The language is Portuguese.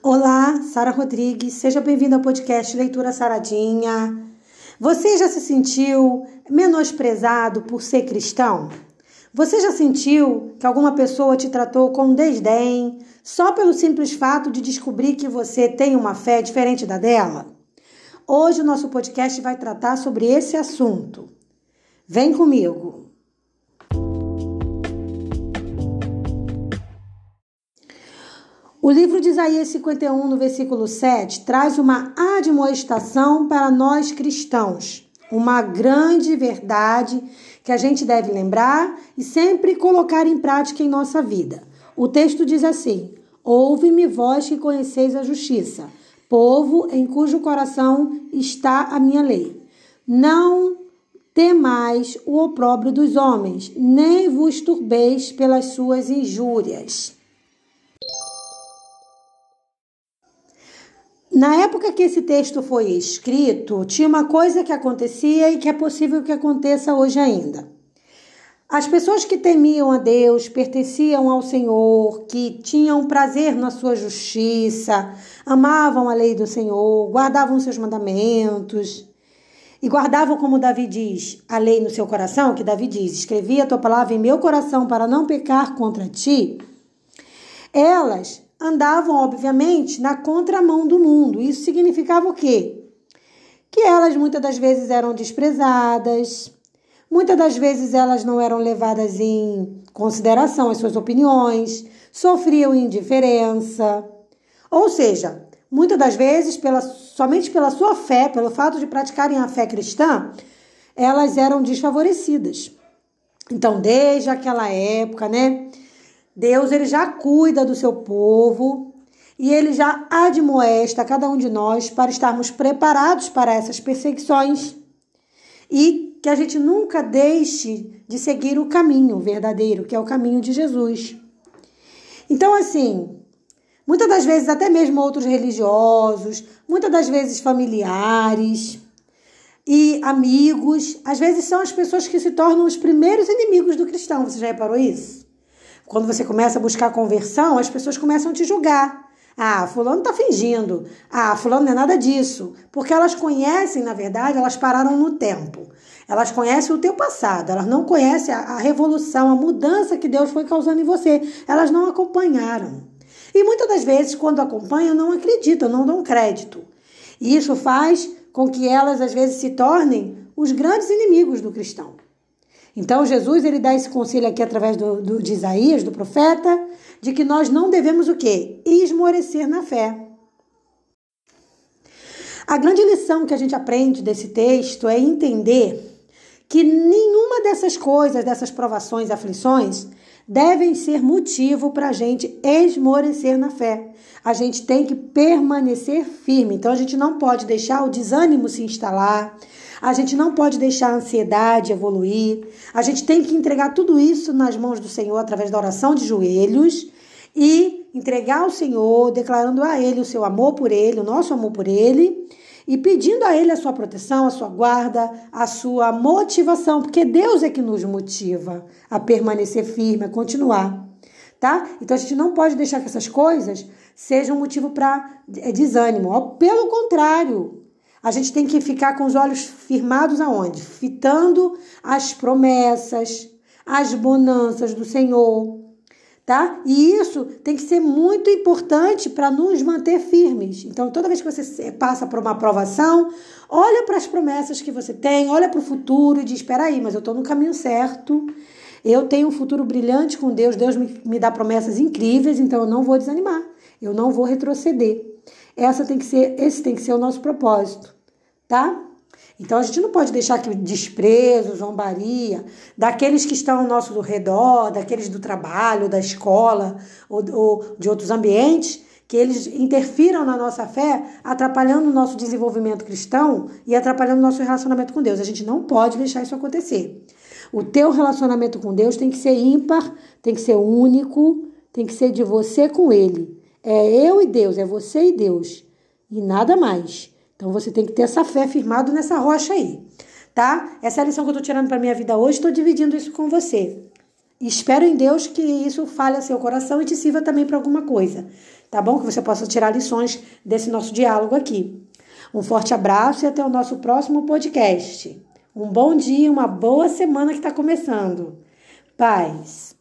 Olá, Sara Rodrigues, seja bem-vinda ao podcast Leitura Saradinha. Você já se sentiu menosprezado por ser cristão? Você já sentiu que alguma pessoa te tratou com desdém só pelo simples fato de descobrir que você tem uma fé diferente da dela? Hoje o nosso podcast vai tratar sobre esse assunto. Vem comigo! O livro de Isaías 51, no versículo 7, traz uma admoestação para nós cristãos, uma grande verdade que a gente deve lembrar e sempre colocar em prática em nossa vida. O texto diz assim: Ouve-me, vós que conheceis a justiça, povo em cujo coração está a minha lei. Não temais o opróbrio dos homens, nem vos turbeis pelas suas injúrias. Na época que esse texto foi escrito, tinha uma coisa que acontecia e que é possível que aconteça hoje ainda. As pessoas que temiam a Deus, pertenciam ao Senhor, que tinham prazer na sua justiça, amavam a lei do Senhor, guardavam seus mandamentos e guardavam, como Davi diz, a lei no seu coração, que Davi diz: Escrevi a tua palavra em meu coração para não pecar contra ti. Elas andavam, obviamente, na contramão do mundo. Isso significava o quê? Que elas muitas das vezes eram desprezadas, muitas das vezes elas não eram levadas em consideração as suas opiniões, sofriam indiferença. Ou seja, muitas das vezes, pela, somente pela sua fé, pelo fato de praticarem a fé cristã, elas eram desfavorecidas. Então, desde aquela época, né? Deus ele já cuida do seu povo e ele já admoesta cada um de nós para estarmos preparados para essas perseguições e que a gente nunca deixe de seguir o caminho verdadeiro, que é o caminho de Jesus. Então, assim, muitas das vezes, até mesmo outros religiosos, muitas das vezes familiares e amigos, às vezes são as pessoas que se tornam os primeiros inimigos do cristão. Você já reparou isso? Quando você começa a buscar conversão, as pessoas começam a te julgar. Ah, fulano tá fingindo. Ah, fulano não é nada disso. Porque elas conhecem, na verdade, elas pararam no tempo. Elas conhecem o teu passado, elas não conhecem a, a revolução, a mudança que Deus foi causando em você. Elas não acompanharam. E muitas das vezes, quando acompanham, não acreditam, não dão crédito. E isso faz com que elas, às vezes, se tornem os grandes inimigos do cristão. Então Jesus ele dá esse conselho aqui através do, do, de Isaías, do profeta, de que nós não devemos o quê? Esmorecer na fé. A grande lição que a gente aprende desse texto é entender que nenhuma dessas coisas, dessas provações, aflições, devem ser motivo para a gente esmorecer na fé. A gente tem que permanecer firme. Então a gente não pode deixar o desânimo se instalar, a gente não pode deixar a ansiedade evoluir. A gente tem que entregar tudo isso nas mãos do Senhor através da oração de joelhos e entregar ao Senhor, declarando a Ele o seu amor por Ele, o nosso amor por Ele, e pedindo a Ele a sua proteção, a sua guarda, a sua motivação, porque Deus é que nos motiva a permanecer firme, a continuar. Tá? Então a gente não pode deixar que essas coisas sejam motivo para é, desânimo. Pelo contrário, a gente tem que ficar com os olhos firmados aonde? Fitando as promessas, as bonanças do Senhor, tá? E isso tem que ser muito importante para nos manter firmes. Então, toda vez que você passa por uma aprovação, olha para as promessas que você tem, olha para o futuro e diz: espera aí, mas eu estou no caminho certo. Eu tenho um futuro brilhante com Deus. Deus me, me dá promessas incríveis, então eu não vou desanimar. Eu não vou retroceder. Essa tem que ser, esse tem que ser o nosso propósito, tá? Então a gente não pode deixar que desprezo, zombaria daqueles que estão ao nosso redor, daqueles do trabalho, da escola ou, ou de outros ambientes, que eles interfiram na nossa fé, atrapalhando o nosso desenvolvimento cristão e atrapalhando o nosso relacionamento com Deus. A gente não pode deixar isso acontecer. O teu relacionamento com Deus tem que ser ímpar, tem que ser único, tem que ser de você com Ele. É eu e Deus, é você e Deus. E nada mais. Então você tem que ter essa fé firmado nessa rocha aí, tá? Essa é a lição que eu tô tirando para minha vida hoje, estou dividindo isso com você. Espero em Deus que isso fale a seu coração e te sirva também para alguma coisa. tá bom? Que você possa tirar lições desse nosso diálogo aqui. Um forte abraço e até o nosso próximo podcast. Um bom dia, uma boa semana que está começando. Paz.